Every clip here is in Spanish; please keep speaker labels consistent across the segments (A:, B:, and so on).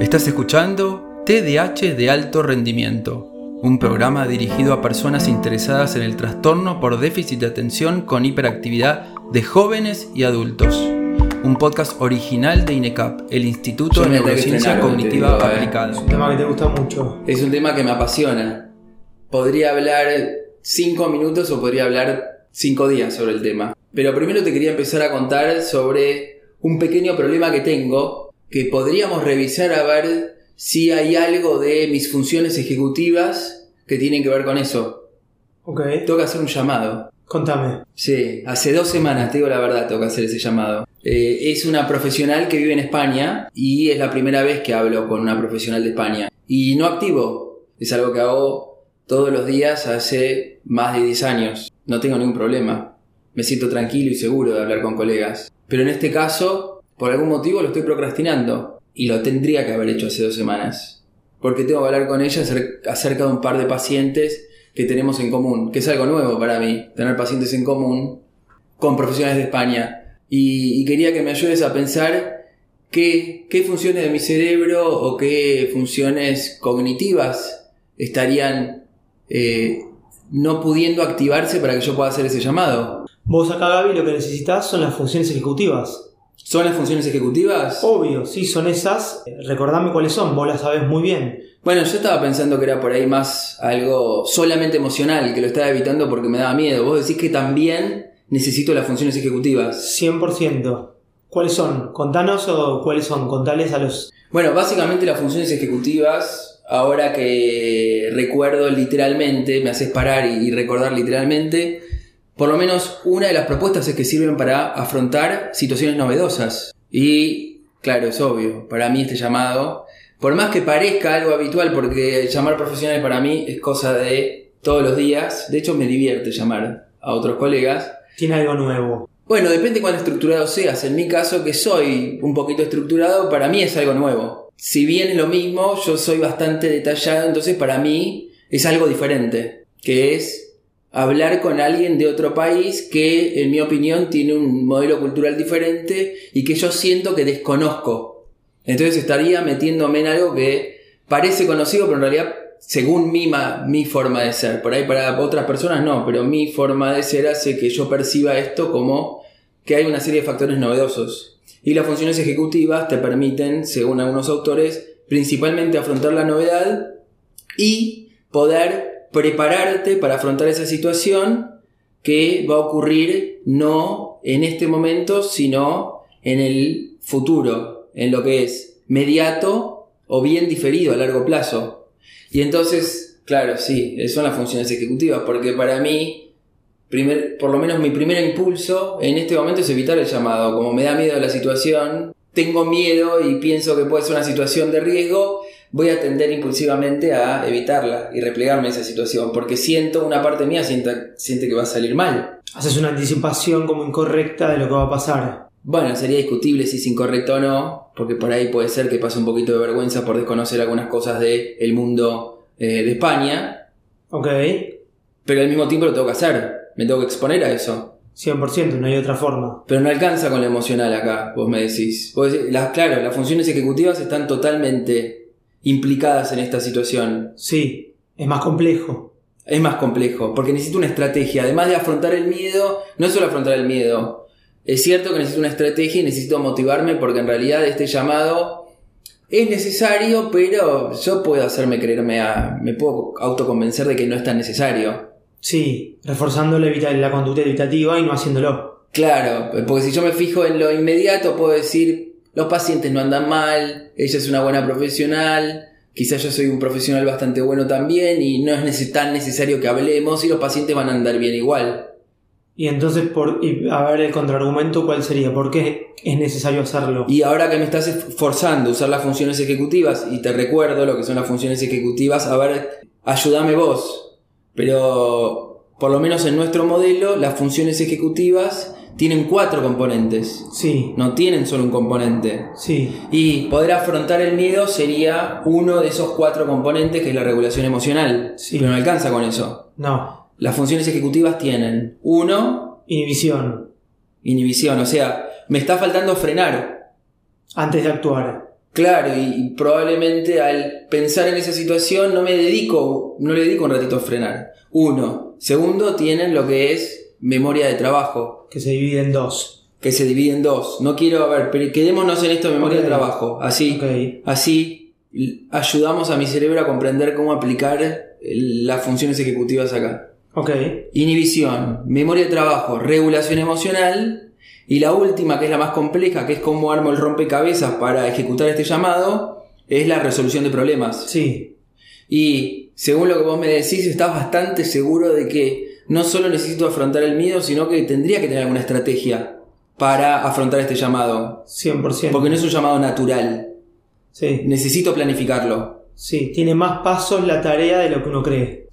A: Estás escuchando TDAH de alto rendimiento, un programa dirigido a personas interesadas en el trastorno por déficit de atención con hiperactividad de jóvenes y adultos. Un podcast original de INECAP, el Instituto de Neurociencia Cognitiva
B: eh.
A: Aplicada.
C: Es un tema que te gusta mucho.
B: Es un tema que me apasiona. Podría hablar cinco minutos o podría hablar cinco días sobre el tema. Pero primero te quería empezar a contar sobre un pequeño problema que tengo que podríamos revisar a ver si hay algo de mis funciones ejecutivas que tienen que ver con eso.
C: Ok.
B: Tengo que hacer un llamado.
C: Contame.
B: Sí, hace dos semanas, te digo la verdad, tengo que hacer ese llamado. Eh, es una profesional que vive en España y es la primera vez que hablo con una profesional de España. Y no activo, es algo que hago todos los días hace más de 10 años. No tengo ningún problema. Me siento tranquilo y seguro de hablar con colegas. Pero en este caso, por algún motivo lo estoy procrastinando. Y lo tendría que haber hecho hace dos semanas. Porque tengo que hablar con ella acer- acerca de un par de pacientes que tenemos en común. Que es algo nuevo para mí, tener pacientes en común con profesionales de España. Y, y quería que me ayudes a pensar qué, qué funciones de mi cerebro o qué funciones cognitivas estarían eh, no pudiendo activarse para que yo pueda hacer ese llamado.
C: Vos acá, Gaby, lo que necesitas son las funciones ejecutivas.
B: ¿Son las funciones ejecutivas?
C: Obvio, sí, son esas. Recordame cuáles son, vos las sabés muy bien.
B: Bueno, yo estaba pensando que era por ahí más algo solamente emocional, que lo estaba evitando porque me daba miedo. Vos decís que también necesito las funciones ejecutivas.
C: 100%. ¿Cuáles son? Contanos o cuáles son. Contales a los...
B: Bueno, básicamente las funciones ejecutivas, ahora que recuerdo literalmente, me haces parar y recordar literalmente, por lo menos una de las propuestas es que sirven para afrontar situaciones novedosas. Y, claro, es obvio, para mí este llamado, por más que parezca algo habitual, porque llamar profesionales para mí es cosa de todos los días, de hecho me divierte llamar a otros colegas,
C: Tiene algo nuevo.
B: bueno, depende cuán estructurado seas. En mi caso, que soy un poquito estructurado, para mí es algo nuevo. Si bien es lo mismo, yo soy bastante detallado, entonces para mí es algo diferente. Que es hablar con alguien de otro país que, en mi opinión, tiene un modelo cultural diferente y que yo siento que desconozco. Entonces estaría metiéndome en algo que parece conocido, pero en realidad, según mi, mi forma de ser, por ahí para otras personas no, pero mi forma de ser hace que yo perciba esto como que hay una serie de factores novedosos. Y las funciones ejecutivas te permiten, según algunos autores, principalmente afrontar la novedad y poder prepararte para afrontar esa situación que va a ocurrir no en este momento, sino en el futuro, en lo que es mediato o bien diferido a largo plazo. Y entonces, claro, sí, son las funciones ejecutivas, porque para mí, primer, por lo menos mi primer impulso en este momento es evitar el llamado. Como me da miedo la situación, tengo miedo y pienso que puede ser una situación de riesgo, voy a tender impulsivamente a evitarla y replegarme de esa situación, porque siento, una parte mía sienta- siente que va a salir mal.
C: Haces una anticipación como incorrecta de lo que va a pasar.
B: Bueno, sería discutible si es incorrecto o no, porque por ahí puede ser que pase un poquito de vergüenza por desconocer algunas cosas del el mundo eh, de España,
C: Ok.
B: pero al mismo tiempo lo tengo que hacer, me tengo que exponer a eso.
C: 100%, no hay otra forma.
B: Pero no alcanza con lo emocional acá, vos me decís. Vos decís, las, claro, las funciones ejecutivas están totalmente implicadas en esta situación.
C: Sí, es más complejo.
B: Es más complejo, porque necesito una estrategia. Además de afrontar el miedo, no es solo afrontar el miedo. Es cierto que necesito una estrategia y necesito motivarme porque en realidad este llamado es necesario, pero yo puedo hacerme creerme a... me puedo autoconvencer de que no es tan necesario.
C: Sí, reforzando la, la conducta evitativa y no haciéndolo.
B: Claro, porque si yo me fijo en lo inmediato, puedo decir, los pacientes no andan mal, ella es una buena profesional, quizás yo soy un profesional bastante bueno también y no es tan necesario que hablemos y los pacientes van a andar bien igual.
C: Y entonces, por, y a ver el contraargumento, ¿cuál sería? ¿Por qué es necesario hacerlo?
B: Y ahora que me estás forzando a usar las funciones ejecutivas, y te recuerdo lo que son las funciones ejecutivas, a ver, ayúdame vos. Pero, por lo menos en nuestro modelo, las funciones ejecutivas tienen cuatro componentes,
C: Sí,
B: no tienen solo un componente.
C: sí,
B: Y poder afrontar el miedo sería uno de esos cuatro componentes que es la regulación emocional.
C: Sí.
B: Pero no alcanza con eso.
C: no.
B: Las funciones ejecutivas tienen uno,
C: Inhibición.
B: inhibición, o sea, me está faltando frenar.
C: Antes de actuar.
B: Claro, y probablemente al pensar en esa situación no me dedico, no le dedico un ratito a frenar. Uno. Segundo, tienen lo que es memoria de trabajo.
C: Que se divide en dos.
B: Que se divide en dos. No quiero, a ver, pero quedémonos en esto de memoria de trabajo. Así, así ayudamos a mi cerebro a comprender cómo aplicar las funciones ejecutivas acá.
C: Ok.
B: Inhibición, memoria de trabajo, regulación emocional. Y la última, que es la más compleja, que es cómo armo el rompecabezas para ejecutar este llamado, es la resolución de problemas.
C: Sí.
B: Y según lo que vos me decís, estás bastante seguro de que no solo necesito afrontar el miedo, sino que tendría que tener alguna estrategia para afrontar este llamado.
C: 100%.
B: Porque no es un llamado natural.
C: Sí.
B: Necesito planificarlo.
C: Sí. Tiene más pasos la tarea de lo que uno cree.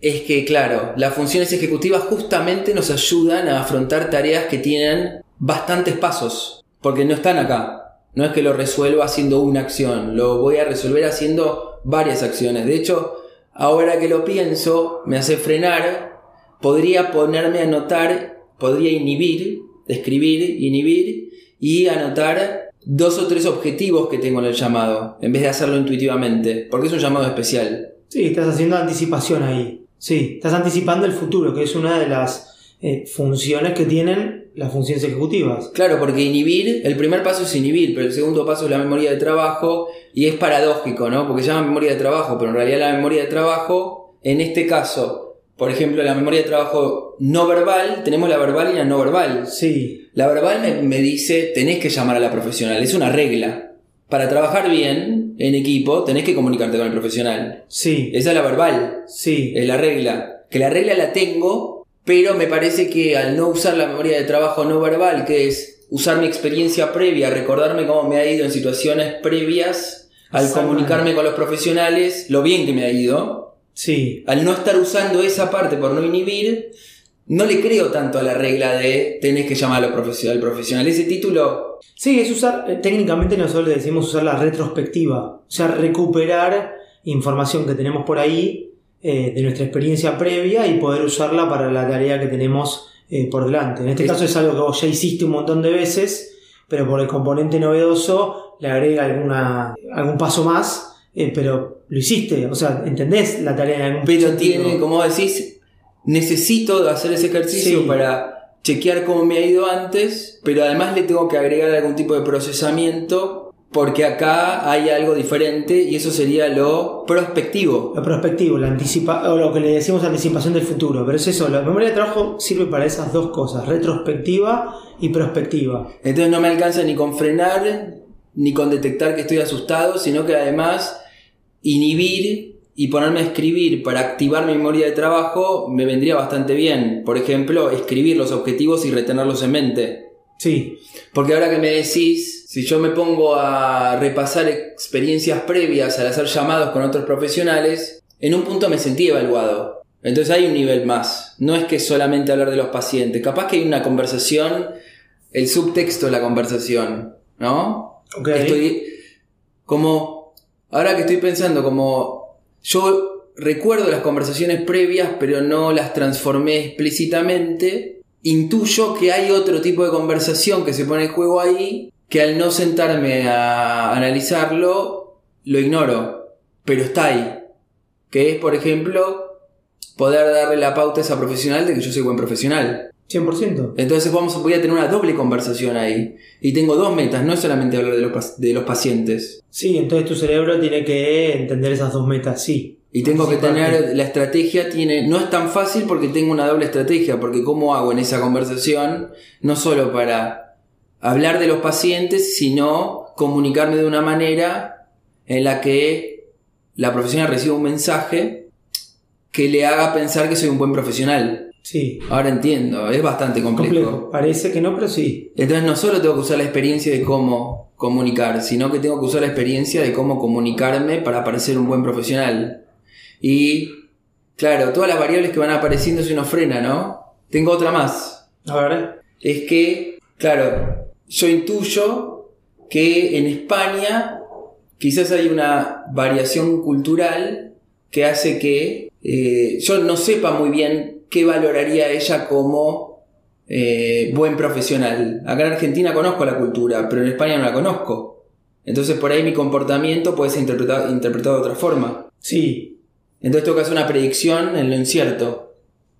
B: Es que, claro, las funciones ejecutivas justamente nos ayudan a afrontar tareas que tienen bastantes pasos. Porque no están acá. No es que lo resuelva haciendo una acción, lo voy a resolver haciendo varias acciones. De hecho, ahora que lo pienso, me hace frenar, podría ponerme a anotar, podría inhibir, escribir, inhibir y anotar dos o tres objetivos que tengo en el llamado, en vez de hacerlo intuitivamente, porque es un llamado especial.
C: Sí, estás haciendo anticipación ahí. Sí, estás anticipando el futuro, que es una de las eh, funciones que tienen las funciones ejecutivas.
B: Claro, porque inhibir, el primer paso es inhibir, pero el segundo paso es la memoria de trabajo y es paradójico, ¿no? Porque se llama memoria de trabajo, pero en realidad la memoria de trabajo, en este caso, por ejemplo, la memoria de trabajo no verbal, tenemos la verbal y la no verbal.
C: Sí,
B: La verbal me, me dice, tenés que llamar a la profesional, es una regla. Para trabajar bien en equipo, tenés que comunicarte con el profesional.
C: sí,
B: Esa es la verbal,
C: sí.
B: es la regla. Que la regla la tengo, pero me parece que al no usar la memoria de trabajo no verbal, que es usar mi experiencia previa, recordarme cómo me ha ido en situaciones previas, al comunicarme con los profesionales, lo bien que me ha ido,
C: Sí,
B: al no estar usando esa parte por no inhibir, no le creo tanto a la regla de tenés que llamar a lo profesio- al profesional. Ese título,
C: Sí, es usar, eh, técnicamente nosotros le decimos usar la retrospectiva, o sea, recuperar información que tenemos por ahí eh, de nuestra experiencia previa y poder usarla para la tarea que tenemos eh, por delante. En este
B: Es-
C: caso es algo que vos ya hiciste un montón de veces, pero por el componente novedoso le agrega alguna, algún paso más, eh, pero lo hiciste, o sea, entendés la tarea en algún
B: pero
C: sentido.
B: tiene, como decís, necesito hacer ese ejercicio
C: Sí.
B: para chequear cómo me ha ido antes, pero además le tengo que agregar algún tipo de procesamiento porque acá hay algo diferente y eso sería lo prospectivo.
C: Lo prospectivo, la anticipa o lo que le decimos anticipación del futuro. Pero es eso, la memoria de trabajo sirve para esas dos cosas, retrospectiva y prospectiva.
B: Entonces no me alcanza ni con frenar, ni con detectar que estoy asustado, sino que además inhibir y ponerme a escribir para activar mi memoria de trabajo me vendría bastante bien. Por ejemplo, escribir los objetivos y retenerlos en mente.
C: Sí,
B: Porque ahora que me decís, si yo me pongo a repasar experiencias previas al hacer llamados con otros profesionales, en un punto me sentí evaluado. Entonces hay un nivel más. No es que solamente hablar de los pacientes. Capaz que hay una conversación, el subtexto de la conversación, ¿no?
C: ok.
B: Estoy como, ahora que estoy pensando, como yo recuerdo las conversaciones previas, pero no las transformé explícitamente, intuyo que hay otro tipo de conversación que se pone en juego ahí, que al no sentarme a analizarlo, lo ignoro, pero está ahí. Que es, por ejemplo, poder darle la pauta a esa profesional de que yo soy buen profesional.
C: 100%.
B: Entonces vamos, voy a tener una doble conversación ahí. Y tengo dos metas, no es solamente hablar de los, de los pacientes.
C: Sí, entonces tu cerebro tiene que entender esas dos metas, sí.
B: Y tengo que tener, la estrategia tiene, no es tan fácil porque tengo una doble estrategia, porque cómo hago en esa conversación, no solo para hablar de los pacientes, sino comunicarme de una manera en la que la profesional reciba un mensaje que le haga pensar que soy un buen profesional.
C: Sí.
B: Ahora entiendo, es bastante
C: Complejo. Parece que no, pero sí.
B: Entonces no solo tengo que usar la experiencia de cómo comunicar, sino que tengo que usar la experiencia de cómo comunicarme para parecer un buen profesional. Y claro, todas las variables que van apareciendo si uno frena, ¿no? Tengo otra más.
C: A ver.
B: Es que, claro, yo intuyo que en España quizás hay una variación cultural que hace que eh, yo no sepa muy bien qué valoraría ella como eh, buen profesional. Acá en Argentina conozco la cultura, pero en España no la conozco. Entonces por ahí mi comportamiento puede ser interpretado, interpretado de otra forma.
C: Sí.
B: Entonces tengo que hacer una predicción en lo incierto.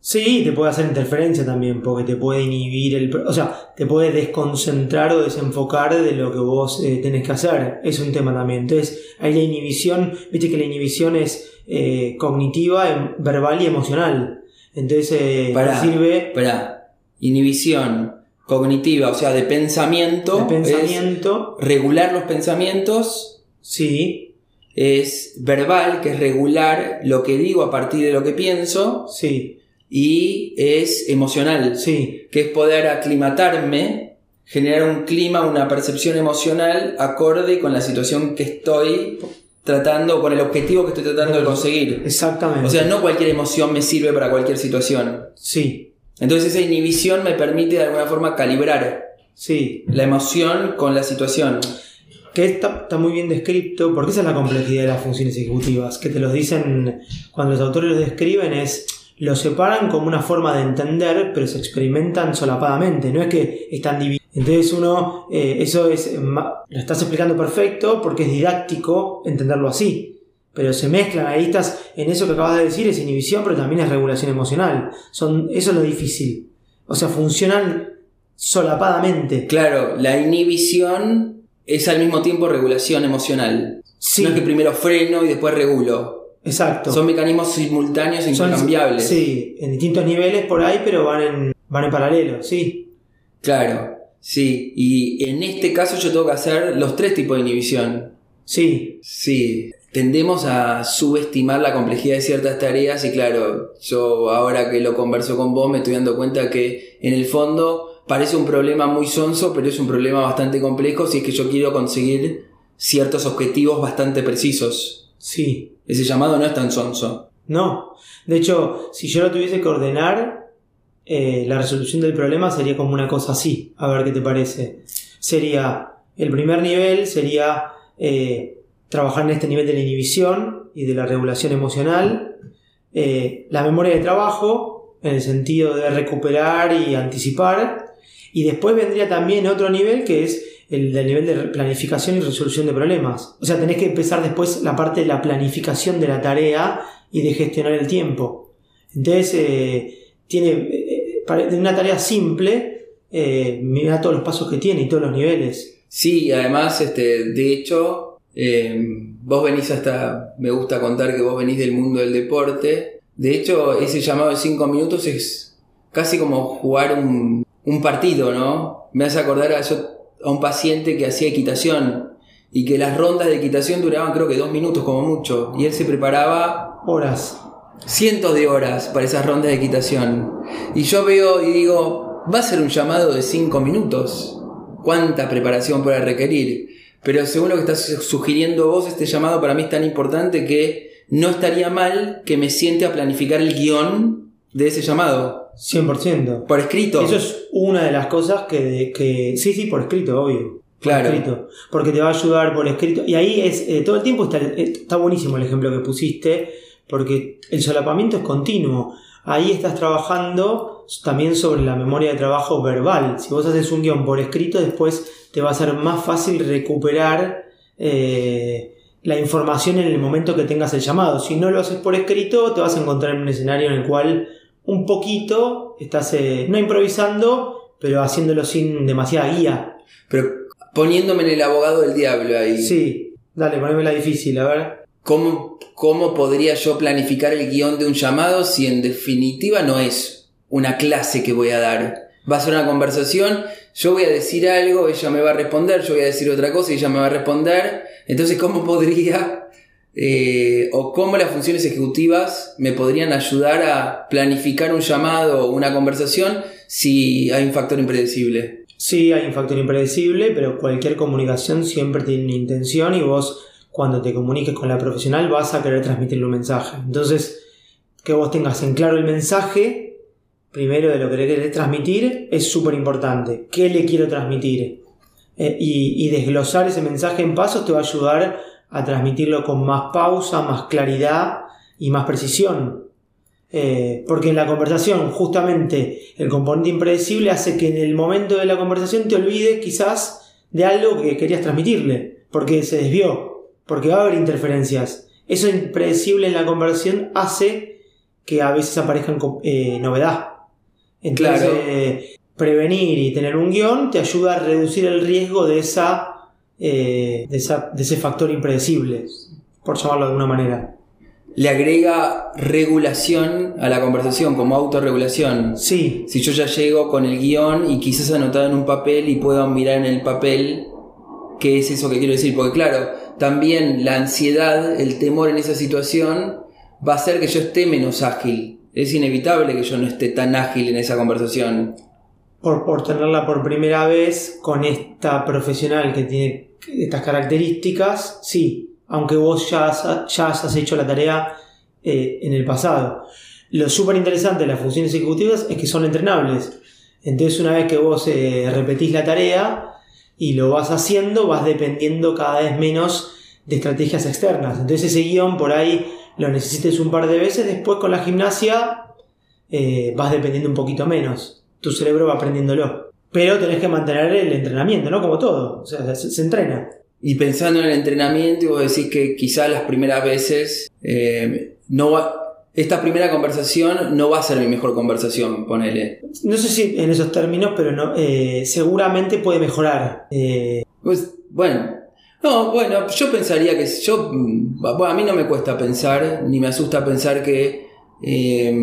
C: Sí, te puede hacer interferencia también, porque te puede inhibir el... O sea, te puede desconcentrar o desenfocar de lo que vos eh, tenés que hacer. Es un tema también. Entonces, hay la inhibición, viste que la inhibición es eh, cognitiva, verbal y emocional. Entonces, eh,
B: Pará,
C: sirve
B: Para inhibición cognitiva, o sea, de pensamiento.
C: de pensamiento.
B: es regular los pensamientos.
C: Sí,
B: Es verbal, que es regular lo que digo a partir de lo que pienso.
C: sí,
B: Y es emocional,
C: sí.
B: que es poder aclimatarme, generar un clima, una percepción emocional acorde con la situación que estoy tratando, con el objetivo que estoy tratando de conseguir.
C: Exactamente.
B: O sea, no cualquier emoción me sirve para cualquier situación.
C: sí,
B: Entonces esa inhibición me permite de alguna forma calibrar
C: sí.
B: la emoción con la situación.
C: Que está, está muy bien descrito, porque esa es la complejidad de las funciones ejecutivas, que te los dicen cuando los autores los describen es, lo separan como una forma de entender, pero se experimentan solapadamente, no es que están divididos. Entonces uno, eh, eso es, lo estás explicando perfecto porque es didáctico entenderlo así, pero se mezclan, ahí estás, en eso que acabas de decir es inhibición, pero también es regulación emocional. Son, eso es lo difícil. O sea, funcionan solapadamente.
B: Claro, la inhibición es al mismo tiempo regulación emocional.
C: Sí,
B: No es que primero freno y después regulo.
C: exacto.
B: Son mecanismos simultáneos e
C: Son-
B: intercambiables.
C: Sí, en distintos niveles por ahí, pero van en, van en paralelo, sí.
B: Claro, sí. Y en este caso yo tengo que hacer los tres tipos de inhibición.
C: Sí,
B: Sí, tendemos a subestimar la complejidad de ciertas tareas y claro, yo ahora que lo converso con vos me estoy dando cuenta que en el fondo parece un problema muy sonso, pero es un problema bastante complejo si es que yo quiero conseguir ciertos objetivos bastante precisos.
C: sí.
B: Ese llamado no es tan sonso.
C: No. De hecho, si yo lo tuviese que ordenar, eh, la resolución del problema sería como una cosa así. A ver qué te parece. Sería, el primer nivel sería eh, trabajar en este nivel de la inhibición y de la regulación emocional. Eh, la memoria de trabajo, en el sentido de recuperar y anticipar. Y después vendría también otro nivel que es el del nivel de planificación y resolución de problemas. O sea, tenés que empezar después la parte de la planificación de la tarea y de gestionar el tiempo. Entonces, tiene de una tarea simple, eh, mira todos los pasos que tiene y todos los niveles.
B: Sí, además, este, de hecho, eh, vos venís hasta, me gusta contar que vos venís del mundo del deporte. De hecho, ese llamado de 5 minutos es casi como jugar un, un partido, ¿no? Me hace acordar a, yo- a un paciente que hacía equitación y que las rondas de equitación duraban creo que dos minutos como mucho. Y él se preparaba
C: Horas.
B: Cientos de horas para esas rondas de equitación. Y yo veo y digo, va a ser un llamado de 5 minutos. ¿Cuánta preparación puede requerir? Pero según lo que estás sugiriendo vos, este llamado para mí es tan importante que no estaría mal que me siente a planificar el guion de ese llamado.
C: 100%.
B: Por escrito.
C: Eso es una de las cosas que, que- sí, sí, por escrito, obvio. Por
B: Claro.
C: escrito. Porque te va a ayudar por escrito. Y ahí es, eh, todo el tiempo está, eh, está buenísimo el ejemplo que pusiste, porque el solapamiento es continuo. Ahí estás trabajando también sobre la memoria de trabajo verbal. Si vos haces un guion por escrito, después te va a ser más fácil recuperar eh, la información en el momento que tengas el llamado. Si no lo haces por escrito, te vas a encontrar en un escenario en el cual un poquito estás, eh, no improvisando, pero haciéndolo sin demasiada guía.
B: Pero poniéndome en el abogado del diablo ahí.
C: Sí, dale, ponémela difícil, a ver.
B: ¿Cómo, ¿Cómo podría yo planificar el guion de un llamado si en definitiva no es una clase que voy a dar? Va a ser una conversación, yo voy a decir algo, ella me va a responder, yo voy a decir otra cosa y ella me va a responder. Entonces, ¿cómo podría eh, o cómo las funciones ejecutivas me podrían ayudar a planificar un llamado o una conversación si hay un factor impredecible?
C: Sí, hay un factor impredecible, pero cualquier comunicación siempre tiene una intención y vos cuando te comuniques con la profesional vas a querer transmitirle un mensaje. Entonces, que vos tengas en claro el mensaje, primero de lo que le querés transmitir, es súper importante. ¿Qué le quiero transmitir? Eh, y, desglosar ese mensaje en pasos te va a ayudar a transmitirlo con más pausa, más claridad y más precisión. Eh, porque en la conversación, justamente, el componente impredecible hace que en el momento de la conversación te olvides quizás de algo que querías transmitirle. porque se desvió, porque va a haber interferencias. Eso impredecible en la conversión hace que a veces aparezcan eh, novedad. Entonces,
B: Claro.
C: eh, prevenir y tener un guion te ayuda a reducir el riesgo de, esa, eh, de, esa- de ese factor impredecible, por llamarlo de alguna manera.
B: Le agrega regulación a la conversación, como autorregulación.
C: Sí,
B: Si yo ya llego con el guion y quizás anotado en un papel y puedo mirar en el papel qué es eso que quiero decir. Porque claro, también la ansiedad, el temor en esa situación va a hacer que yo esté menos ágil. Es inevitable que yo no esté tan ágil en esa conversación.
C: por, por tenerla por primera vez con esta profesional que tiene estas características, sí, aunque vos ya, has- ya hayas hecho la tarea eh, en el pasado. Lo súper interesante de las funciones ejecutivas es que son entrenables. Entonces una vez que vos eh, repetís la tarea y lo vas haciendo, vas dependiendo cada vez menos de estrategias externas. Entonces ese guion por ahí lo necesites un par de veces, después con la gimnasia eh, vas dependiendo un poquito menos. Tu cerebro va aprendiéndolo. Pero tenés que mantener el entrenamiento, ¿no? Como todo. O sea, se, entrena.
B: Y pensando en el entrenamiento, vos decís que quizás las primeras veces eh, no va. Esta primera conversación no va a ser mi mejor conversación, ponele.
C: No sé si en esos términos, pero no, eh, seguramente puede mejorar. Eh,
B: Pues, bueno. No, bueno, yo pensaría que yo. mm, Bueno, a mí no me cuesta pensar, ni me asusta pensar que. eh,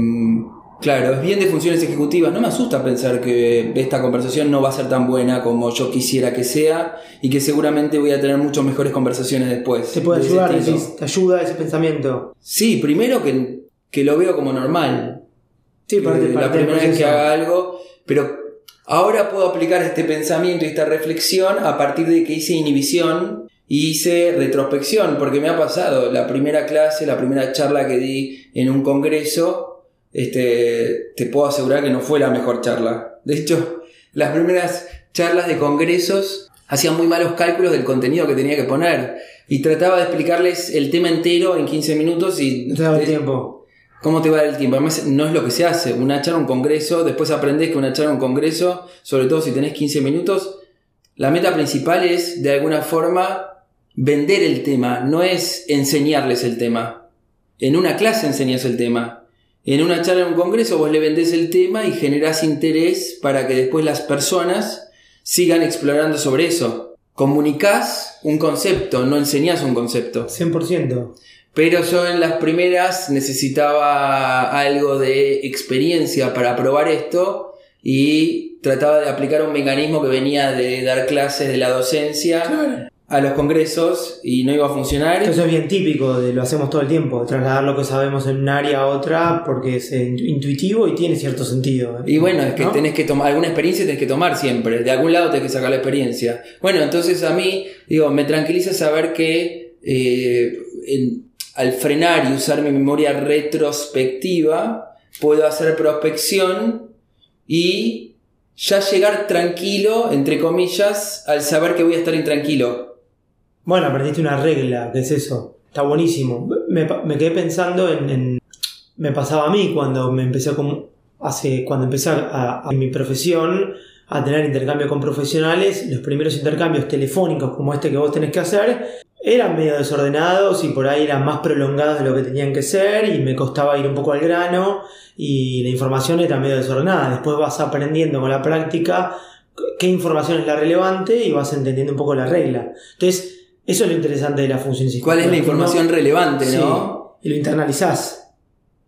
B: claro, es bien de funciones ejecutivas. No me asusta pensar que esta conversación no va a ser tan buena como yo quisiera que sea y que seguramente voy a tener muchas mejores conversaciones después.
C: te puede
B: de
C: ayudar, decís, te ayuda ese pensamiento.
B: Sí, primero que, que lo veo como normal.
C: Sí,
B: Eh,
C: parte,
B: la
C: parte del
B: primera vez que haga algo, pero ahora puedo aplicar este pensamiento y esta reflexión a partir de que hice inhibición y hice retrospección, porque me ha pasado la primera clase, la primera charla que di en un congreso, este, te puedo asegurar que no fue la mejor charla. De hecho, las primeras charlas de congresos hacían muy malos cálculos del contenido que tenía que poner y trataba de explicarles el tema entero en 15 minutos y
C: No te daba tiempo.
B: ¿Cómo te va el tiempo? Además, no es lo que se hace. Una charla, un congreso, después aprendés que una charla, un congreso, sobre todo si tenés 15 minutos, la meta principal es, de alguna forma, vender el tema, no es enseñarles el tema. En una clase enseñas el tema. En una charla, en un congreso, vos le vendés el tema y generás interés para que después las personas sigan explorando sobre eso. Comunicás un concepto, no enseñás un concepto.
C: 100%.
B: Pero yo en las primeras necesitaba algo de experiencia para probar esto y trataba de aplicar un mecanismo que venía de dar clases de la docencia a los congresos y no iba a funcionar.
C: Eso es bien típico, de, lo hacemos todo el tiempo, trasladar lo que sabemos en un área a otra porque es intuitivo y tiene cierto sentido. ¿eh?
B: Y bueno, es que
C: ¿No?
B: tenés que tomar alguna experiencia, tenés que tomar siempre. De algún lado tenés que sacar la experiencia. Bueno, entonces a mí, digo, me tranquiliza saber que eh, en- al frenar y usar mi memoria retrospectiva, puedo hacer prospección y ya llegar tranquilo, entre comillas, al saber que voy a estar intranquilo.
C: Bueno, aprendiste una regla, que es eso. Está buenísimo. Me, quedé pensando en, en- Me pasaba a mí cuando me empecé a com- hace Cuando empecé a, a- en mi profesión a tener intercambio con profesionales, los primeros intercambios telefónicos como este que vos tenés que hacer, eran medio desordenados y por ahí eran más prolongados de lo que tenían que ser y me costaba ir un poco al grano y la información era medio desordenada. Después vas aprendiendo con la práctica qué información es la relevante y vas entendiendo un poco la regla. Entonces, eso es lo interesante de la función
B: ¿Cuál es la información relevante,
C: Sí,
B: no?
C: y lo internalizás.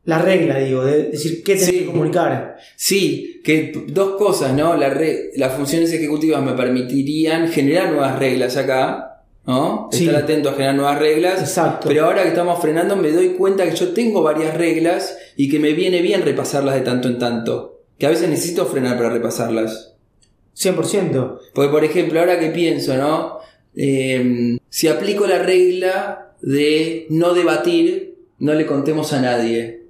C: La regla, digo, de decir qué tenés
B: Sí.
C: que comunicar.
B: Sí, que dos cosas, ¿no? La re- las funciones ejecutivas me permitirían generar nuevas reglas acá, ¿no?
C: Sí.
B: Estar atento a generar nuevas reglas.
C: Exacto.
B: Pero ahora que estamos frenando me doy cuenta que yo tengo varias reglas y que me viene bien repasarlas de tanto en tanto. Que a veces necesito frenar para repasarlas.
C: 100%.
B: Porque, por ejemplo, ahora que pienso, ¿no? Eh, si aplico la regla de no debatir, no le contemos a nadie.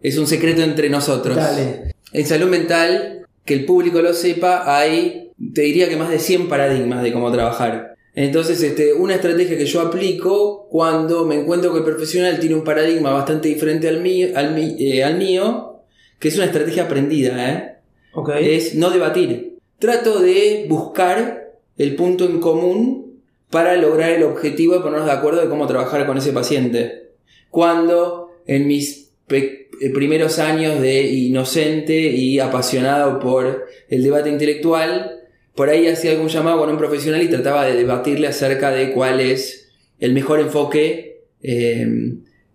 B: Es un secreto entre nosotros.
C: Dale.
B: En salud mental, que el público lo sepa, hay, te diría que más de 100 paradigmas de cómo trabajar. Entonces, este, una estrategia que yo aplico cuando me encuentro que el profesional tiene un paradigma bastante diferente al mío, al, eh, al mío que es una estrategia aprendida, ¿eh? Es no debatir. Trato de buscar el punto en común para lograr el objetivo de ponernos de acuerdo de cómo trabajar con ese paciente. Cuando en mis eh, primeros años de inocente y apasionado por el debate intelectual, por ahí hacía algún llamado con un profesional y trataba de debatirle acerca de cuál es el mejor enfoque eh,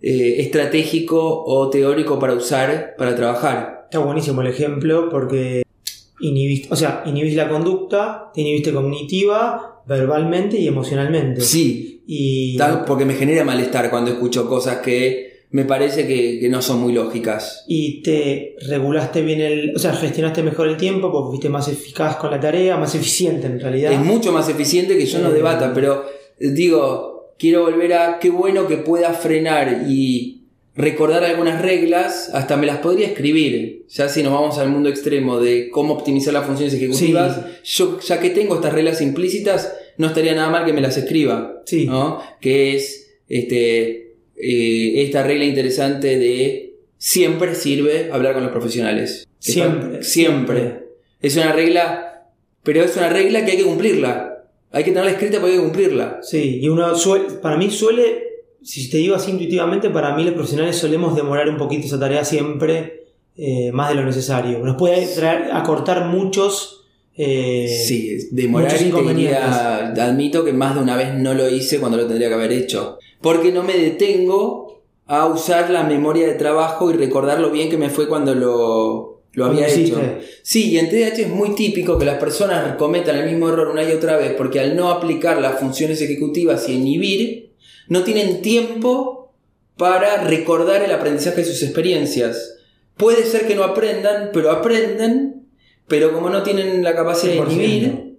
B: eh, estratégico o teórico para usar para trabajar.
C: Está buenísimo el ejemplo porque inhibiste, o sea, inhibís la conducta, te inhibiste cognitiva, verbalmente y emocionalmente.
B: Sí,
C: Y
B: tal- porque me genera malestar cuando escucho cosas que me parece que, que no son muy lógicas.
C: y te regulaste bien el, o sea, gestionaste mejor el tiempo porque fuiste más eficaz con la tarea, más eficiente en realidad.
B: Es mucho más eficiente que yo no
C: Eh.
B: debata, pero eh, digo, quiero volver a qué bueno que pueda frenar y recordar algunas reglas, hasta me las podría escribir. Ya si nos vamos al mundo extremo de cómo optimizar las funciones ejecutivas, yo ya que tengo estas reglas implícitas, no estaría nada mal que me las escriba.
C: Sí.
B: ¿no? Que es este, eh, esta regla interesante de siempre sirve hablar con los profesionales.
C: Siempre,
B: Siempre. Es una regla, pero es una regla que hay que cumplirla. Hay que tenerla escrita porque hay que cumplirla.
C: Sí, y uno suele, para mí suele, si te digo así intuitivamente, para mí los profesionales solemos demorar un poquito esa tarea siempre eh, más de lo necesario. Nos puede traer, acortar muchos... eh,
B: Sí, demorar
C: muchos inconvenientes.
B: diría, admito que más de una vez no lo hice cuando lo tendría que haber hecho. Porque no me detengo a usar la memoria de trabajo y recordar lo bien que me fue cuando lo, lo había hecho. Sí, y en TDAH es muy típico que las personas cometan el mismo error una y otra vez porque al no aplicar las funciones ejecutivas y inhibir, no tienen tiempo para recordar el aprendizaje de sus experiencias. Puede ser que no aprendan, pero aprenden, pero como no tienen la capacidad de
C: 100%.
B: inhibir,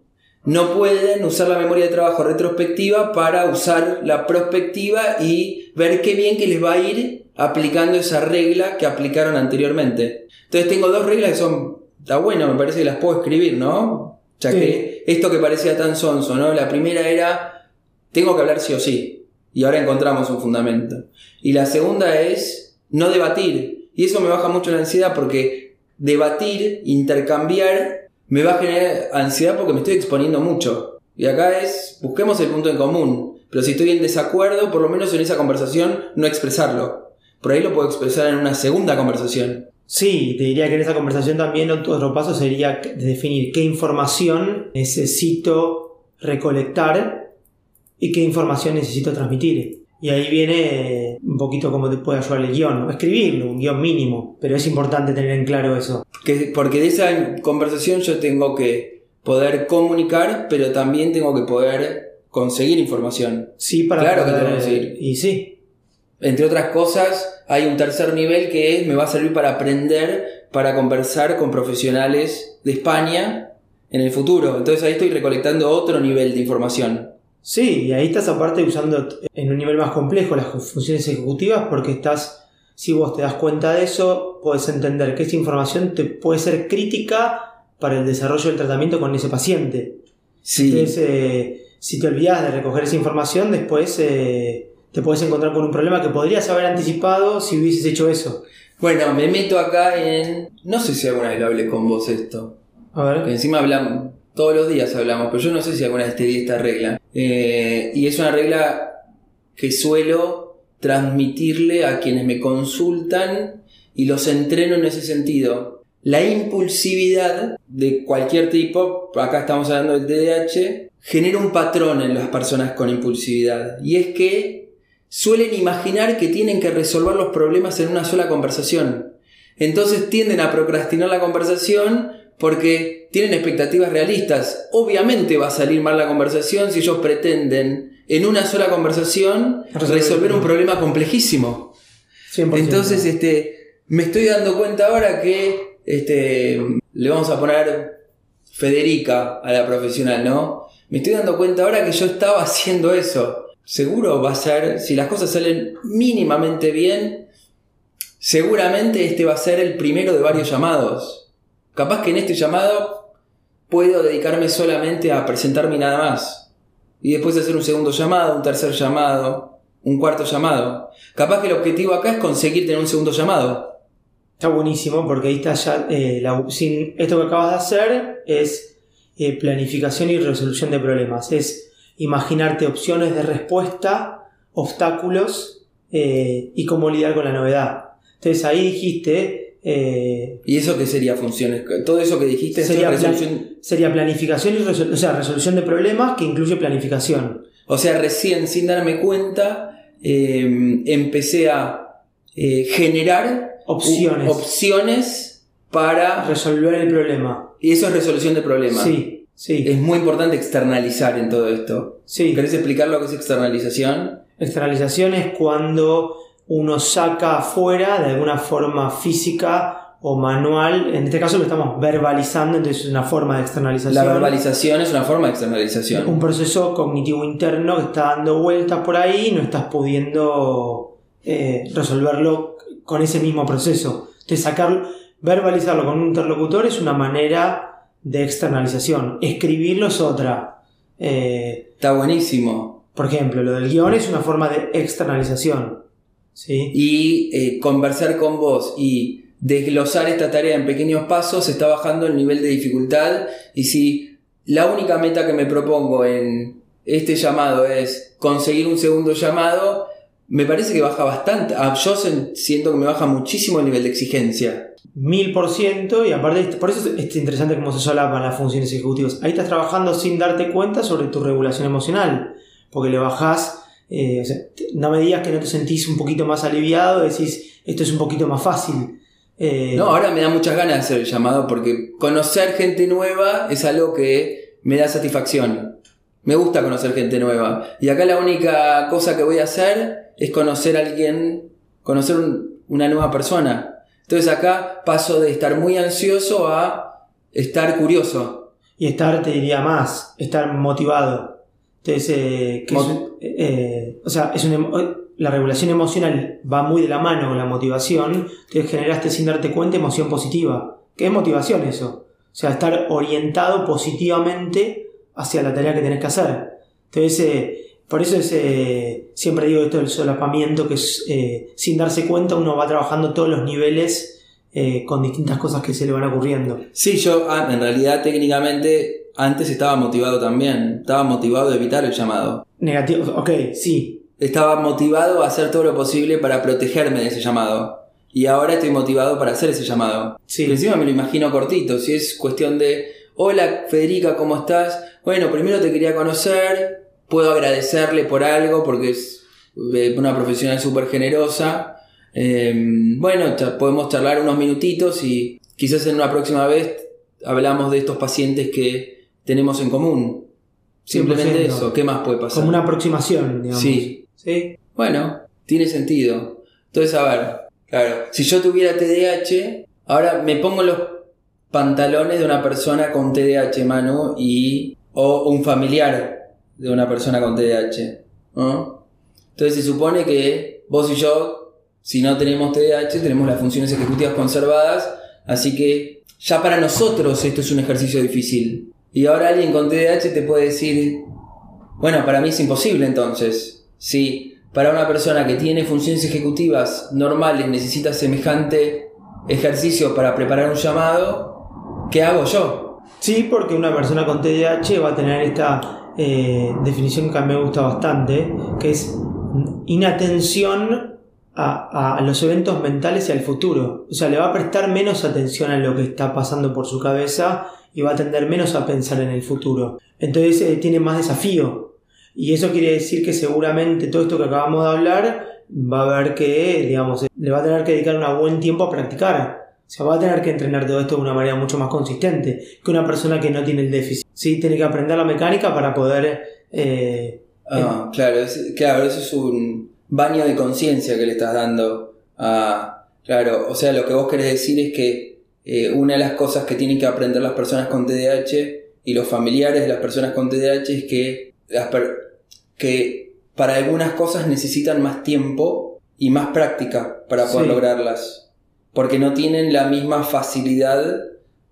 B: no pueden usar la memoria de trabajo retrospectiva para usar la prospectiva y ver qué bien que les va a ir aplicando esa regla que aplicaron anteriormente. Entonces tengo dos reglas que son, está bueno, me parece que las puedo escribir, ¿no? Ya
C: Sí.
B: que esto que parecía tan sonso, ¿no? La primera era, tengo que hablar sí o sí. Y ahora encontramos un fundamento. Y la segunda es, no debatir. Y eso me baja mucho la ansiedad porque debatir, intercambiar, me va a generar ansiedad porque me estoy exponiendo mucho. Y acá es, busquemos el punto en común. Pero si estoy en desacuerdo, por lo menos en esa conversación, no expresarlo. Por ahí lo puedo expresar en una segunda conversación.
C: Sí, te diría que en esa conversación también otro paso sería definir qué información necesito recolectar y qué información necesito transmitir. Y ahí viene un poquito cómo te puede ayudar el guion, escribirlo, un guion mínimo, pero es importante tener en claro eso.
B: Que- porque de esa conversación yo tengo que poder comunicar, pero también tengo que poder conseguir información.
C: Sí, para
B: Claro que tenemos que ir.
C: Y sí,
B: Entre otras cosas, hay un tercer nivel que es, me va a servir para aprender, para conversar con profesionales de España en el futuro. Entonces ahí estoy recolectando otro nivel de información.
C: Sí, y ahí estás aparte usando en un nivel más complejo las funciones ejecutivas porque estás, si vos te das cuenta de eso, puedes entender que esa información te puede ser crítica para el desarrollo del tratamiento con ese paciente.
B: Sí.
C: Entonces, eh, si te olvidas de recoger esa información, después eh, te puedes encontrar con un problema que podrías haber anticipado si hubieses hecho eso.
B: Bueno, me meto acá en... No sé si alguna vez lo hablé con vos esto.
C: A
B: Que
C: ver.
B: encima hablamos, todos los días hablamos, pero yo no sé si alguna vez te di esta regla. Eh, y es una regla que suelo transmitirle a quienes me consultan y los entreno en ese sentido. La impulsividad de cualquier tipo, acá estamos hablando del TDAH, genera un patrón en las personas con impulsividad. Y es que suelen imaginar que tienen que resolver los problemas en una sola conversación. Entonces tienden a procrastinar la conversación porque tienen expectativas realistas. Obviamente va a salir mal la conversación si ellos pretenden en una sola conversación
C: Resolver-
B: un problema complejísimo.
C: 100%.
B: Entonces, este, me estoy dando cuenta ahora que este, le vamos a poner Federica a la profesional, ¿no? Me estoy dando cuenta ahora que yo estaba haciendo eso. Seguro va a ser, si las cosas salen mínimamente bien, seguramente este va a ser el primero de varios llamados. Capaz que en este llamado puedo dedicarme solamente a presentarme nada más. Y después hacer un segundo llamado, un tercer llamado, un cuarto llamado. Capaz que el objetivo acá es conseguir tener un segundo llamado.
C: Está buenísimo porque ahí está ya. eh, sin, esto que acabas de hacer es eh, planificación y resolución de problemas. Es imaginarte opciones de respuesta, obstáculos eh, y cómo lidiar con la novedad. Entonces ahí dijiste... eh,
B: ¿Y eso qué sería funciones? Todo eso que dijiste
C: sería, plan-
B: resolución.
C: sería planificación y resol- o sea, resolución de problemas que incluye planificación.
B: O sea, recién sin darme cuenta, eh, empecé a eh, generar
C: Opciones.
B: opciones para.
C: Resolver el problema.
B: Y eso es resolución de problemas.
C: Sí, sí,
B: Es muy importante externalizar en todo esto.
C: sí.
B: ¿Querés explicar lo que es externalización?
C: Externalización es cuando uno saca afuera de alguna forma física o manual. En este caso lo estamos verbalizando, entonces es una forma de externalización.
B: La verbalización es una forma de externalización.
C: Un proceso cognitivo interno que está dando vueltas por ahí y no estás pudiendo eh, resolverlo con ese mismo proceso. Entonces sacar, verbalizarlo con un interlocutor es una manera de externalización. Escribirlo es otra. Eh,
B: Está buenísimo.
C: por ejemplo, lo del guion es una forma de externalización. ¿Sí?
B: Y eh, conversar con vos y desglosar esta tarea en pequeños pasos está bajando el nivel de dificultad. Y si la única meta que me propongo en este llamado es conseguir un segundo llamado, me parece que baja bastante. Ah, Yo siento que me baja muchísimo el nivel de exigencia.
C: Mil por ciento, y aparte, por eso es es interesante cómo se solapan las funciones ejecutivas. Ahí estás trabajando sin darte cuenta sobre tu regulación emocional, porque le bajás, eh, o sea, te- no me digas que no te sentís un poquito más aliviado, decís, esto es un poquito más fácil. Eh,
B: No, ahora me da muchas ganas de hacer el llamado porque conocer gente nueva es algo que me da satisfacción. Me gusta conocer gente nueva. Y acá la única cosa que voy a hacer es conocer a alguien, conocer un- una nueva persona. Entonces acá paso de estar muy ansioso a estar curioso.
C: Y estar, te diría más, estar motivado. Entonces, eh, que es eh, eh, o sea, es un emo- la regulación emocional va muy de la mano con la motivación. Entonces generaste sin darte cuenta emoción positiva. ¿Qué es motivación eso? O sea, estar orientado positivamente hacia la tarea que tenés que hacer. Entonces, eh, por eso es, eh, siempre digo esto del solapamiento, que es, eh, sin darse cuenta uno va trabajando todos los niveles eh, con distintas cosas que se le van ocurriendo.
B: Sí, yo ah, en realidad técnicamente antes estaba motivado también. Estaba motivado de evitar el llamado.
C: Negativo, ok, sí,
B: estaba motivado a hacer todo lo posible para protegerme de ese llamado. Y ahora estoy motivado para hacer ese llamado.
C: Sí.
B: Encima me lo imagino cortito. Si es cuestión de, hola Federica, ¿cómo estás? Bueno, primero te quería conocer. Puedo agradecerle por algo porque es eh, una profesional súper generosa. Eh, bueno, podemos charlar unos minutitos y quizás en una próxima vez hablamos de estos pacientes que tenemos en común. Simplemente
C: 100%.
B: eso. ¿Qué más puede pasar?
C: Como una aproximación, digamos.
B: Sí.
C: ¿Sí?
B: Bueno, tiene sentido. Entonces, a ver, claro, si yo tuviera TDAH, ahora me pongo los pantalones de una persona con TDAH, Manu, y. o un familiar de una persona con TDAH. ¿no? Entonces se supone que vos y yo, si no tenemos TDAH, tenemos las funciones ejecutivas conservadas, así que ya para nosotros esto es un ejercicio difícil. Y ahora alguien con TDAH te puede decir, bueno, para mí es imposible entonces. Si para una persona que tiene funciones ejecutivas normales necesita semejante ejercicio para preparar un llamado, ¿qué hago yo?
C: Sí, porque una persona con TDAH va a tener esta eh, definición que a mí me gusta bastante, que es inatención a, a los eventos mentales y al futuro. O sea, le va a prestar menos atención a lo que está pasando por su cabeza y va a tender menos a pensar en el futuro. Entonces eh, tiene más desafío. Y eso quiere decir que seguramente todo esto que acabamos de hablar va a ver que, digamos, le va a tener que dedicar un buen tiempo a practicar. O sea, va a tener que entrenar todo esto de una manera mucho más consistente que una persona que no tiene el déficit. Sí, tiene que aprender la mecánica para poder... eh,
B: Ah, claro, es- claro, eso es un baño de conciencia que le estás dando a... Claro, o sea, lo que vos querés decir es que eh, una de las cosas que tienen que aprender las personas con TDAH y los familiares de las personas con TDAH es que, las per- que para algunas cosas necesitan más tiempo y más práctica para poder
C: Sí.
B: lograrlas. Porque no tienen la misma facilidad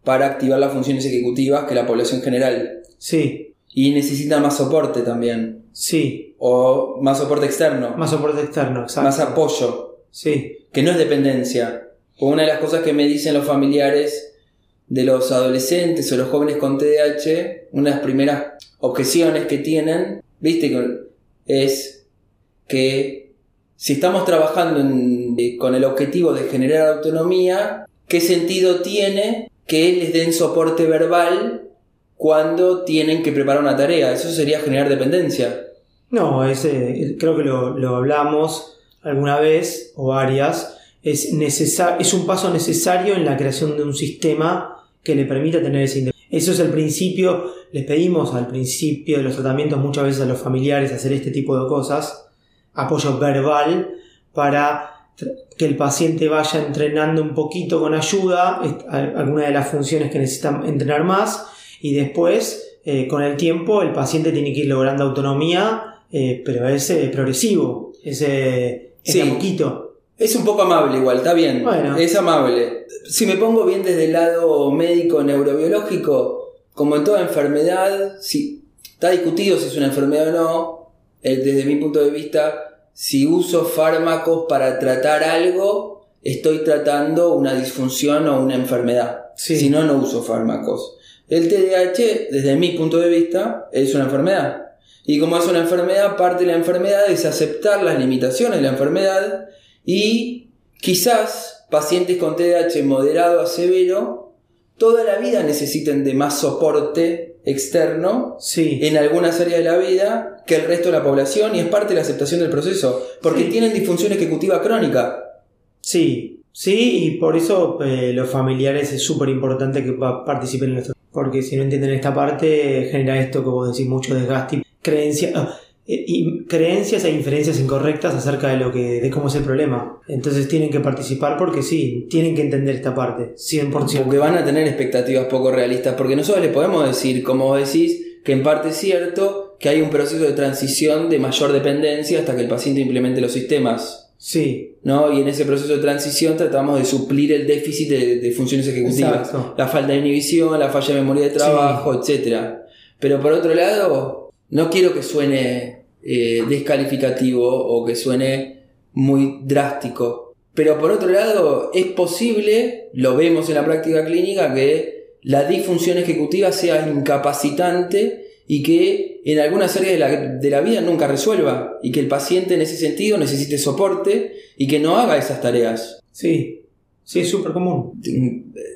B: para activar las funciones ejecutivas que la población general.
C: sí,
B: Y necesitan más soporte también.
C: Sí,
B: O más soporte externo.
C: más soporte externo, exacto.
B: más apoyo.
C: Sí,
B: Que no es dependencia. Una de las cosas que me dicen los familiares de los adolescentes o los jóvenes con TDAH, una de las primeras objeciones que tienen ¿viste? Es que si estamos trabajando eh, con el objetivo de generar autonomía, ¿qué sentido tiene que les den soporte verbal cuando tienen que preparar una tarea? Eso sería generar dependencia.
C: No, ese, creo que lo, hablamos alguna vez o varias. Es, es un paso necesario en la creación de un sistema que le permita tener ese. Eso es el principio, les pedimos al principio de los tratamientos muchas veces a los familiares hacer este tipo de cosas, apoyo verbal para que el paciente vaya entrenando un poquito con ayuda alguna de las funciones que necesitan entrenar más y después eh, con el tiempo el paciente tiene que ir logrando autonomía, eh, pero es eh, progresivo, es, es poquito.
B: Es un poco amable igual, está bien. Es amable. Si me pongo bien desde el lado médico neurobiológico, como en toda enfermedad, si está discutido si es una enfermedad o no, eh, desde mi punto de vista, si uso fármacos para tratar algo, estoy tratando una disfunción o una enfermedad. Si no, no uso fármacos. El TDAH, desde mi punto de vista, es una enfermedad. Y como es una enfermedad, parte de la enfermedad es aceptar las limitaciones de la enfermedad y quizás pacientes con TDAH moderado a severo toda la vida necesiten de más soporte externo en algunas áreas de la vida que el resto de la población y es parte de la aceptación del proceso, porque tienen disfunción ejecutiva crónica.
C: Sí, sí, y por eso eh, los familiares es súper importante que participen en esto, porque si no entienden esta parte genera esto vos decís mucho desgaste, creencia... Ah, eh, y creencias e inferencias incorrectas acerca de lo que de cómo es el problema. Entonces tienen que participar porque sí, tienen que entender esta parte, 100%.
B: Porque van a tener expectativas poco realistas, porque nosotros les podemos decir, como vos decís, que en parte es cierto que hay un proceso de transición de mayor dependencia hasta que el paciente implemente los sistemas.
C: Sí.
B: ¿no? Y en ese proceso de transición tratamos de suplir el déficit de, funciones ejecutivas. La falta de inhibición, la falla de memoria de trabajo, etc. Pero por otro lado, no quiero que suene eh, descalificativo o que suene muy drástico. Pero por otro lado, es posible, lo vemos en la práctica clínica, que la disfunción ejecutiva sea incapacitante y que en algunas áreas de la, de la vida nunca resuelva y que el paciente en ese sentido necesite soporte y que no haga esas tareas.
C: Sí, sí, es súper común.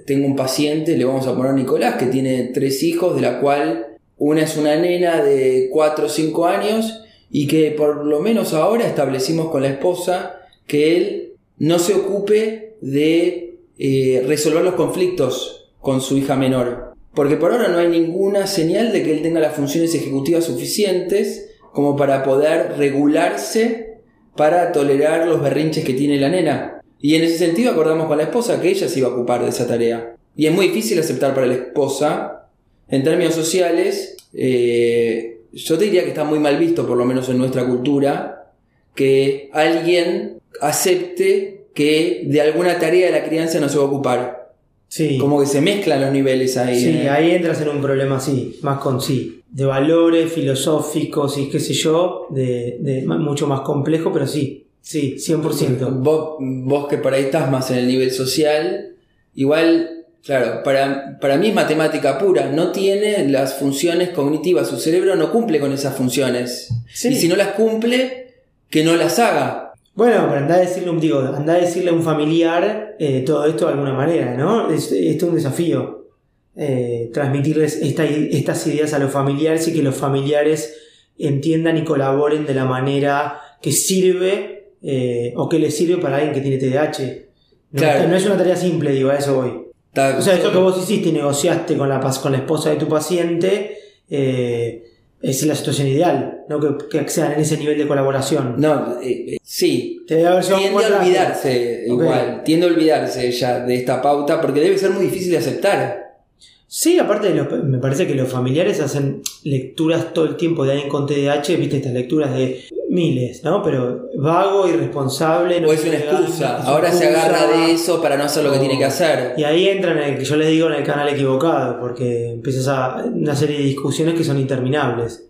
B: Tengo un paciente, le vamos a poner a Nicolás, que tiene tres hijos, de la cual una es una nena de 4 o 5 años y que por lo menos ahora establecimos con la esposa que él no se ocupe de eh, resolver los conflictos con su hija menor. Porque por ahora no hay ninguna señal de que él tenga las funciones ejecutivas suficientes como para poder regularse para tolerar los berrinches que tiene la nena. Y en ese sentido acordamos con la esposa que ella se iba a ocupar de esa tarea. Y es muy difícil aceptar para la esposa, en términos sociales, eh, yo te diría que está muy mal visto, por lo menos en nuestra cultura, que alguien acepte que de alguna tarea de la crianza no se va a ocupar.
C: Sí.
B: Como que se mezclan los niveles ahí.
C: Sí, ¿eh? ahí entras en un problema así, más con sí. De valores filosóficos y qué sé yo, de, mucho más complejo, pero sí, sí, 100%.
B: Vos, vos que por ahí estás más en el nivel social, igual Claro, para, para mí es matemática pura, no tiene las funciones cognitivas, su cerebro no cumple con esas funciones. Y si no las cumple, que no las haga.
C: Bueno, pero anda a decirle, un, digo, anda a decirle a un familiar eh, todo esto de alguna manera, ¿no? Es, esto es un desafío. Eh, transmitirles estas ideas a los familiares y que los familiares entiendan y colaboren de la manera que sirve eh, o que les sirve para alguien que tiene TDAH. No, no es una tarea simple, digo, a eso voy o sea, eso que vos hiciste y negociaste con la, con la esposa de tu paciente eh, es la situación ideal, ¿no? Que, que, accedan en ese nivel de colaboración.
B: No, eh, eh, sí. tiende a olvidarse, igual. Tiende a olvidarse ya de esta pauta porque debe ser muy difícil de aceptar.
C: Sí, aparte de me parece que los familiares hacen lecturas todo el tiempo de alguien con TDAH, viste estas lecturas de miles, ¿no? Pero vago, irresponsable.
B: No o es una excusa. Ahora se agarra de eso para no hacer lo que tiene que hacer.
C: Y ahí entran en el que yo les digo en el canal equivocado, porque empiezas a una serie de discusiones que son interminables.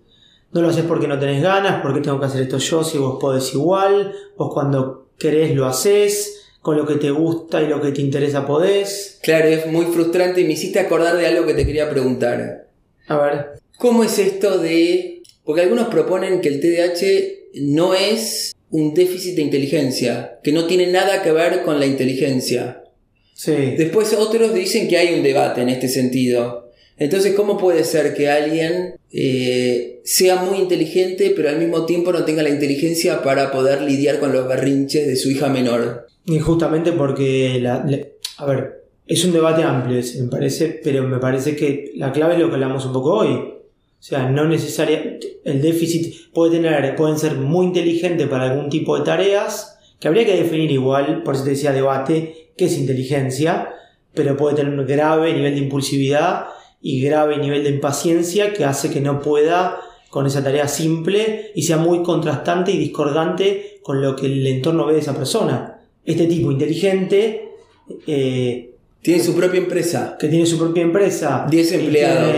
C: No lo haces porque no tenés ganas, porque tengo que hacer esto yo, si vos podés igual, vos cuando querés lo haces, con lo que te gusta y lo que te interesa podés.
B: Claro, es muy frustrante y me hiciste acordar de algo que te quería preguntar.
C: A ver.
B: ¿Cómo es esto de Porque algunos proponen que el TDAH no es un déficit de inteligencia, que no tiene nada que ver con la inteligencia.
C: Sí.
B: Después otros dicen que hay un debate en este sentido. Entonces, ¿cómo puede ser que alguien eh, sea muy inteligente, pero al mismo tiempo no tenga la inteligencia para poder lidiar con los berrinches de su hija menor?
C: Y justamente porque, la, a ver, es un debate amplio, me parece, pero me parece que la clave es lo que hablamos un poco hoy. O sea, no necesariamente el déficit puede tener, pueden ser muy inteligentes para algún tipo de tareas, que habría que definir igual, por eso te decía debate, qué es inteligencia, pero puede tener un grave nivel de impulsividad y grave nivel de impaciencia que hace que no pueda con esa tarea simple y sea muy contrastante y discordante con lo que el entorno ve de esa persona. Este tipo inteligente, eh,
B: Tiene su propia empresa.
C: que tiene su propia empresa,
B: 10
C: y
B: empleados.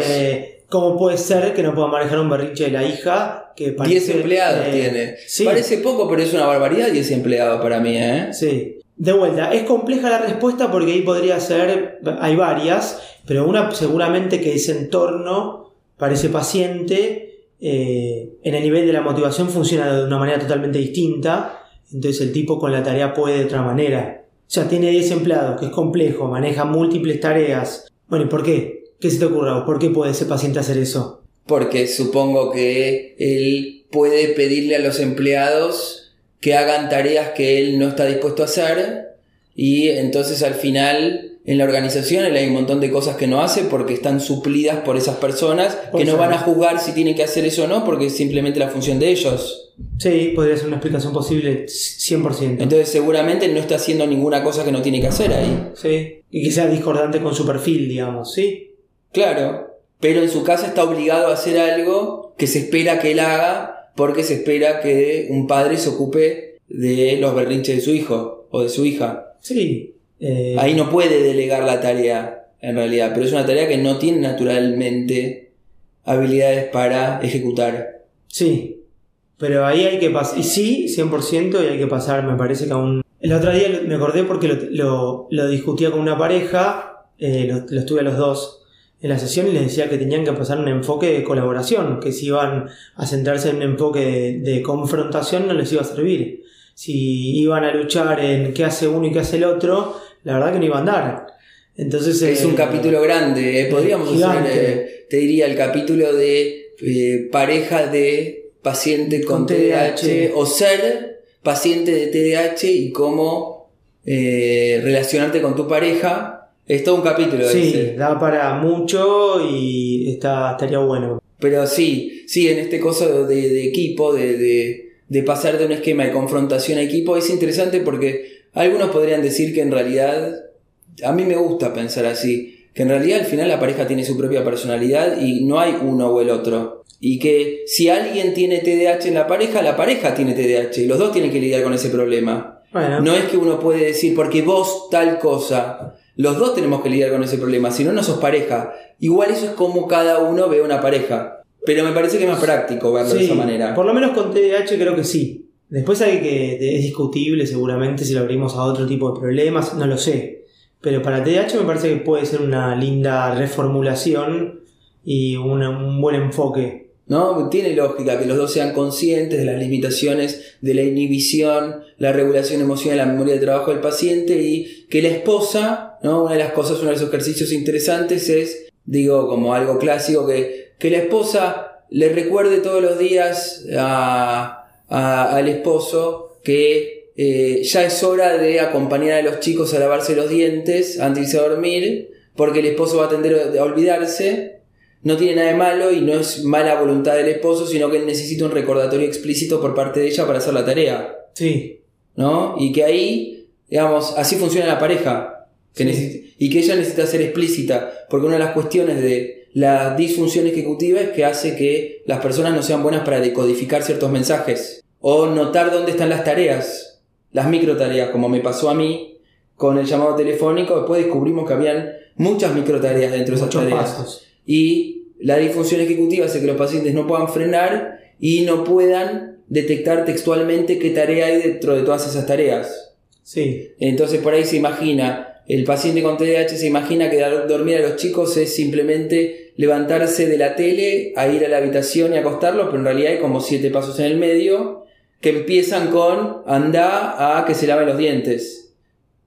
C: ¿Cómo puede ser que no pueda manejar un berrinche de la hija? Que
B: 10
C: parece,
B: empleados
C: eh,
B: tiene.
C: Sí,
B: Parece poco, pero es una barbaridad 10 empleados para mí, ¿eh?
C: sí. De vuelta, es compleja la respuesta porque ahí podría ser, hay varias, pero una seguramente que ese entorno para ese paciente eh, en el nivel de la motivación funciona de una manera totalmente distinta, entonces el tipo con la tarea puede de otra manera. O sea, tiene 10 empleados, que es complejo, maneja múltiples tareas. Bueno, ¿y por qué? ¿Qué se te ocurre? a vos? ¿Por qué puede ese paciente hacer eso?
B: Porque supongo que él puede pedirle a los empleados que hagan tareas que él no está dispuesto a hacer y entonces al final en la organización él hay un montón de cosas que no hace porque están suplidas por esas personas que no van a juzgar si tienen que hacer eso o no porque es simplemente la función de ellos.
C: Sí, podría ser una explicación posible 100%.
B: Entonces seguramente él no está haciendo ninguna cosa que no tiene que hacer ahí.
C: sí, y que sea discordante con su perfil, digamos, ¿sí?
B: Claro, pero en su casa está obligado a hacer algo que se espera que él haga porque se espera que un padre se ocupe de los berrinches de su hijo o de su hija.
C: Sí. eh,
B: Ahí no puede delegar la tarea, en realidad, pero es una tarea que no tiene naturalmente habilidades para ejecutar.
C: Sí. Pero ahí hay que pasar. Y sí, 100%, y hay que pasar, me parece que aún. El otro día me acordé porque lo, lo- lo discutía con una pareja, eh, lo, lo estuve a los dos en la sesión y les decía que tenían que pasar un enfoque de colaboración, que si iban a centrarse en un enfoque de, de confrontación no les iba a servir. Si iban a luchar en qué hace uno y qué hace el otro, la verdad que no iba a andar. Entonces,
B: Es
C: eh,
B: un capítulo grande, ¿eh? podríamos hacer,
C: Gigante.
B: eh, te diría, el capítulo de eh, pareja de paciente con,
C: Con
B: TDAH,
C: TDAH.
B: o ser paciente de TDAH y cómo eh, relacionarte con tu pareja. Es todo un capítulo
C: Sí,
B: ese.
C: da para mucho y está, estaría bueno.
B: Pero sí, sí, en este caso de, de equipo, de, de- de pasar de un esquema de confrontación a equipo, es interesante porque algunos podrían decir que en realidad, a mí me gusta pensar así, que en realidad al final la pareja tiene su propia personalidad y no hay uno o el otro. Y que si alguien tiene TDAH en la pareja, la pareja tiene TDAH y los dos tienen que lidiar con ese problema.
C: Bueno,
B: No es que uno puede decir, porque vos tal cosa. Los dos tenemos que lidiar con ese problema, si no, no sos pareja. Igual eso es como cada uno ve una pareja. Pero me parece que es más práctico verlo de esa manera.
C: por lo menos con TDAH creo que sí. Después hay que, es discutible seguramente si lo abrimos a otro tipo de problemas, no lo sé. Pero para TDAH me parece que puede ser una linda reformulación y una- un buen enfoque.
B: ¿No? Tiene lógica que los dos sean conscientes de las limitaciones de la inhibición, la regulación emocional, la memoria de trabajo del paciente y que la esposa, ¿no? Una de las cosas, uno de los ejercicios interesantes es, digo, como algo clásico, que, que la esposa le recuerde todos los días a- al esposo que eh, ya es hora de acompañar a los chicos a lavarse los dientes antes de irse a dormir, porque el esposo va a tender a olvidarse no tiene nada de malo y no es mala voluntad del esposo, sino que él necesita un recordatorio explícito por parte de ella para hacer la tarea,
C: Sí,
B: ¿no? Y que ahí, digamos, así funciona la pareja, que
C: Sí.
B: necesita- y que ella necesita ser explícita, porque una de las cuestiones de la disfunción ejecutiva es que hace que las personas no sean buenas para decodificar ciertos mensajes o notar dónde están las tareas, las micro tareas, como me pasó a mí con el llamado telefónico, después descubrimos que habían muchas micro tareas dentro de esas
C: muchos
B: tareas
C: pasos.
B: y la disfunción ejecutiva hace que los pacientes no puedan frenar y no puedan detectar textualmente qué tarea hay dentro de todas esas tareas.
C: Sí,
B: Entonces por ahí se imagina, el paciente con TDAH se imagina que dormir a los chicos es simplemente levantarse de la tele a ir a la habitación y acostarlo, pero en realidad hay como siete pasos en el medio que empiezan con anda a que se lave los dientes.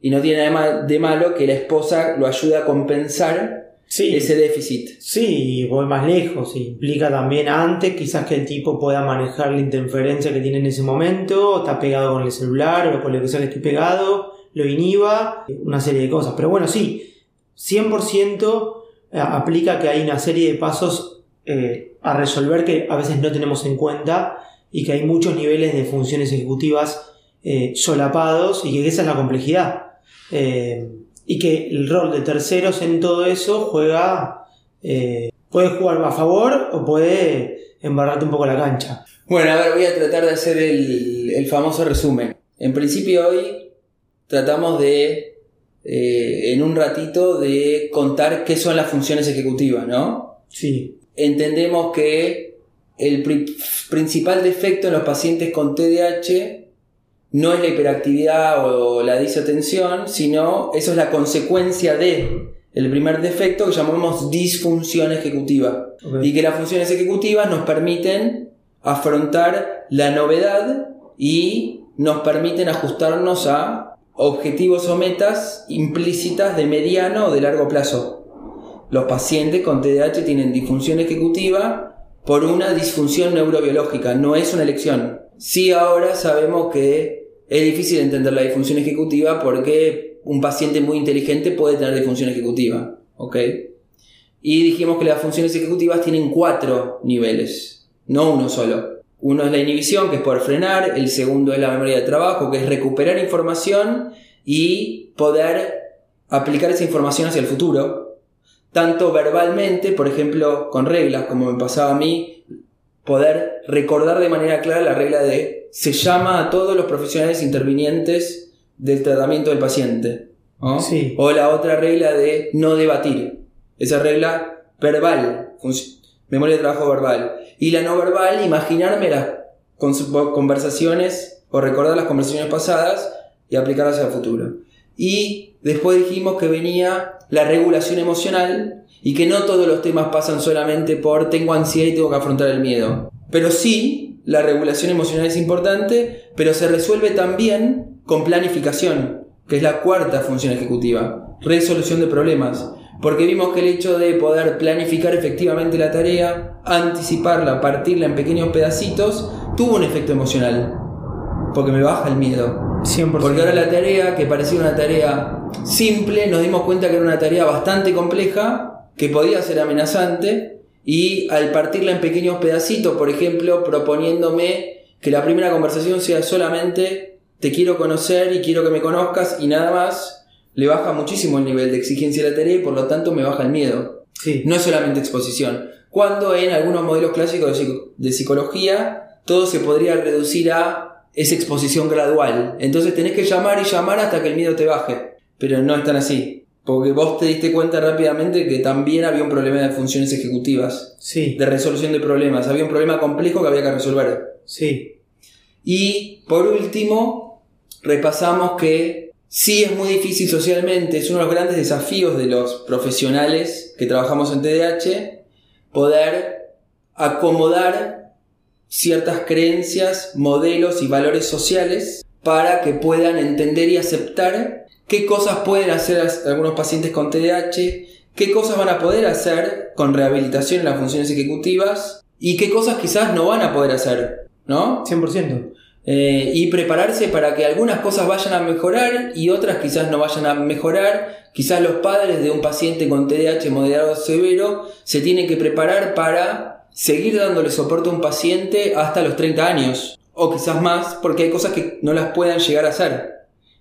B: Y no tiene nada de malo que la esposa lo ayude a compensar
C: Sí.
B: ese déficit.
C: Sí, voy más lejos. Implica también antes, quizás que el tipo pueda manejar la interferencia que tiene en ese momento, está pegado con el celular o con lo que sea que esté pegado, lo inhiba, una serie de cosas. Pero bueno, sí, 100% aplica que hay una serie de pasos eh, a resolver que a veces no tenemos en cuenta y que hay muchos niveles de funciones ejecutivas eh, solapados y que esa es la complejidad. Eh, y que el rol de terceros en todo eso juega, eh, puede jugar a favor o puede embarrarte un poco la cancha.
B: Bueno, a ver, voy a tratar de hacer el, el famoso resumen. En principio hoy tratamos de, eh, en un ratito, de contar qué son las funciones ejecutivas, ¿no?
C: Sí,
B: Entendemos que el pri- principal defecto en los pacientes con TDAH no es la hiperactividad o la disatención, sino eso es la consecuencia de el primer defecto que llamamos disfunción ejecutiva. Y que las funciones ejecutivas nos permiten afrontar la novedad y nos permiten ajustarnos a objetivos o metas implícitas de mediano o de largo plazo. Los pacientes con TDAH tienen disfunción ejecutiva por una disfunción neurobiológica, no es una elección. Sí ahora sabemos que es difícil entender la disfunción ejecutiva porque un paciente muy inteligente puede tener disfunción ejecutiva, ¿ok? Y dijimos que las funciones ejecutivas tienen cuatro niveles, no uno solo. Uno es la inhibición, que es poder frenar, el segundo es la memoria de trabajo, que es recuperar información y poder aplicar esa información hacia el futuro, tanto verbalmente, por ejemplo, con reglas, como me pasaba a mí, poder recordar de manera clara la regla de se llama a todos los profesionales intervinientes del tratamiento del paciente. ¿no?
C: Sí.
B: O la otra regla de no debatir. Esa regla verbal, memoria de trabajo verbal. Y la no verbal, imaginarme las conversaciones o recordar las conversaciones pasadas y aplicarlas al futuro. Y después dijimos que venía la regulación emocional y que no todos los temas pasan solamente por tengo ansiedad y tengo que afrontar el miedo. Pero sí, la regulación emocional es importante, pero se resuelve también con planificación, que es la cuarta función ejecutiva, resolución de problemas. Porque vimos que el hecho de poder planificar efectivamente la tarea, anticiparla, partirla en pequeños pedacitos, tuvo un efecto emocional. Porque me baja el miedo.
C: 100%.
B: Porque ahora la tarea, que parecía una tarea simple, nos dimos cuenta que era una tarea bastante compleja, que podía ser amenazante, y al partirla en pequeños pedacitos, por ejemplo, proponiéndome que la primera conversación sea solamente te quiero conocer y quiero que me conozcas y nada más, le baja muchísimo el nivel de exigencia de la tarea y por lo tanto me baja el miedo.
C: Sí.
B: No es solamente exposición. Cuando en algunos modelos clásicos de, de psicología todo se podría reducir a esa exposición gradual. Entonces tenés que llamar y llamar hasta que el miedo te baje. Pero no es tan así. Porque vos te diste cuenta rápidamente que también había un problema de funciones ejecutivas,
C: Sí.
B: de resolución de problemas. Había un problema complejo que había que resolver.
C: Sí.
B: Y por último, repasamos que sí es muy difícil socialmente, es uno de los grandes desafíos de los profesionales que trabajamos en TDAH, poder acomodar ciertas creencias, modelos y valores sociales para que puedan entender y aceptar qué cosas pueden hacer algunos pacientes con TDAH, qué cosas van a poder hacer con rehabilitación en las funciones ejecutivas y qué cosas quizás no van a poder hacer, ¿no?
C: 100%.
B: Eh, y prepararse para que algunas cosas vayan a mejorar y otras quizás no vayan a mejorar. Quizás los padres de un paciente con TDAH moderado severo se tienen que preparar para seguir dándole soporte a un paciente hasta los 30 años o quizás más porque hay cosas que no las puedan llegar a hacer.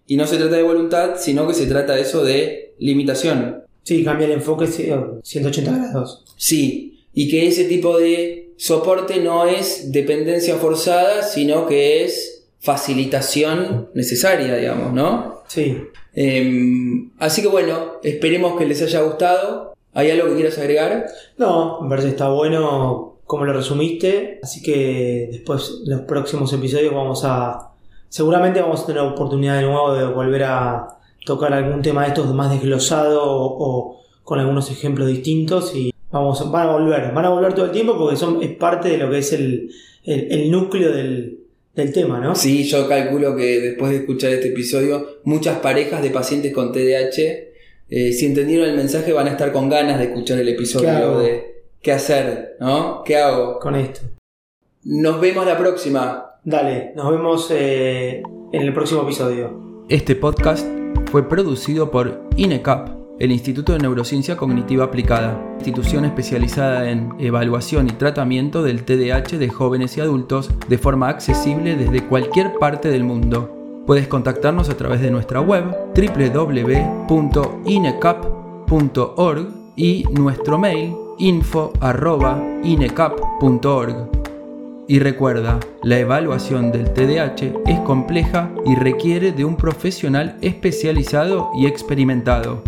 B: Y no se trata de voluntad, sino que se trata de eso de limitación.
C: Sí, cambia el enfoque sí, 180 grados.
B: Sí, y que ese tipo de soporte no es dependencia forzada, sino que es facilitación necesaria, digamos, ¿no?
C: Sí.
B: Em, así que bueno, esperemos que les haya gustado. ¿Hay algo que quieras agregar?
C: No, me parece que está bueno como lo resumiste. Así que después, en los próximos episodios, vamos a. Seguramente vamos a tener la oportunidad de nuevo de volver a tocar algún tema de estos más desglosado o, o con algunos ejemplos distintos y Vamos, van a volver, van a volver todo el tiempo porque son, es parte de lo que es el, el- el núcleo del, del tema, ¿no?
D: Sí, yo calculo que después de escuchar este episodio, muchas parejas de pacientes con TDAH, eh, si entendieron el mensaje, van a estar con ganas de escuchar el episodio
C: ¿Qué
D: de qué hacer, ¿no? ¿Qué hago?
C: Con esto.
D: Nos vemos la próxima.
C: Dale, nos vemos eh, en el próximo episodio.
B: Este podcast fue producido por INECAP, el Instituto de Neurociencia Cognitiva Aplicada, institución especializada en evaluación y tratamiento del TDAH de jóvenes y adultos de forma accesible desde cualquier parte del mundo. Puedes contactarnos a través de nuestra web www.inecap.org y nuestro mail info.inecap.org. Y recuerda, la evaluación del TDAH es compleja y requiere de un profesional especializado y experimentado.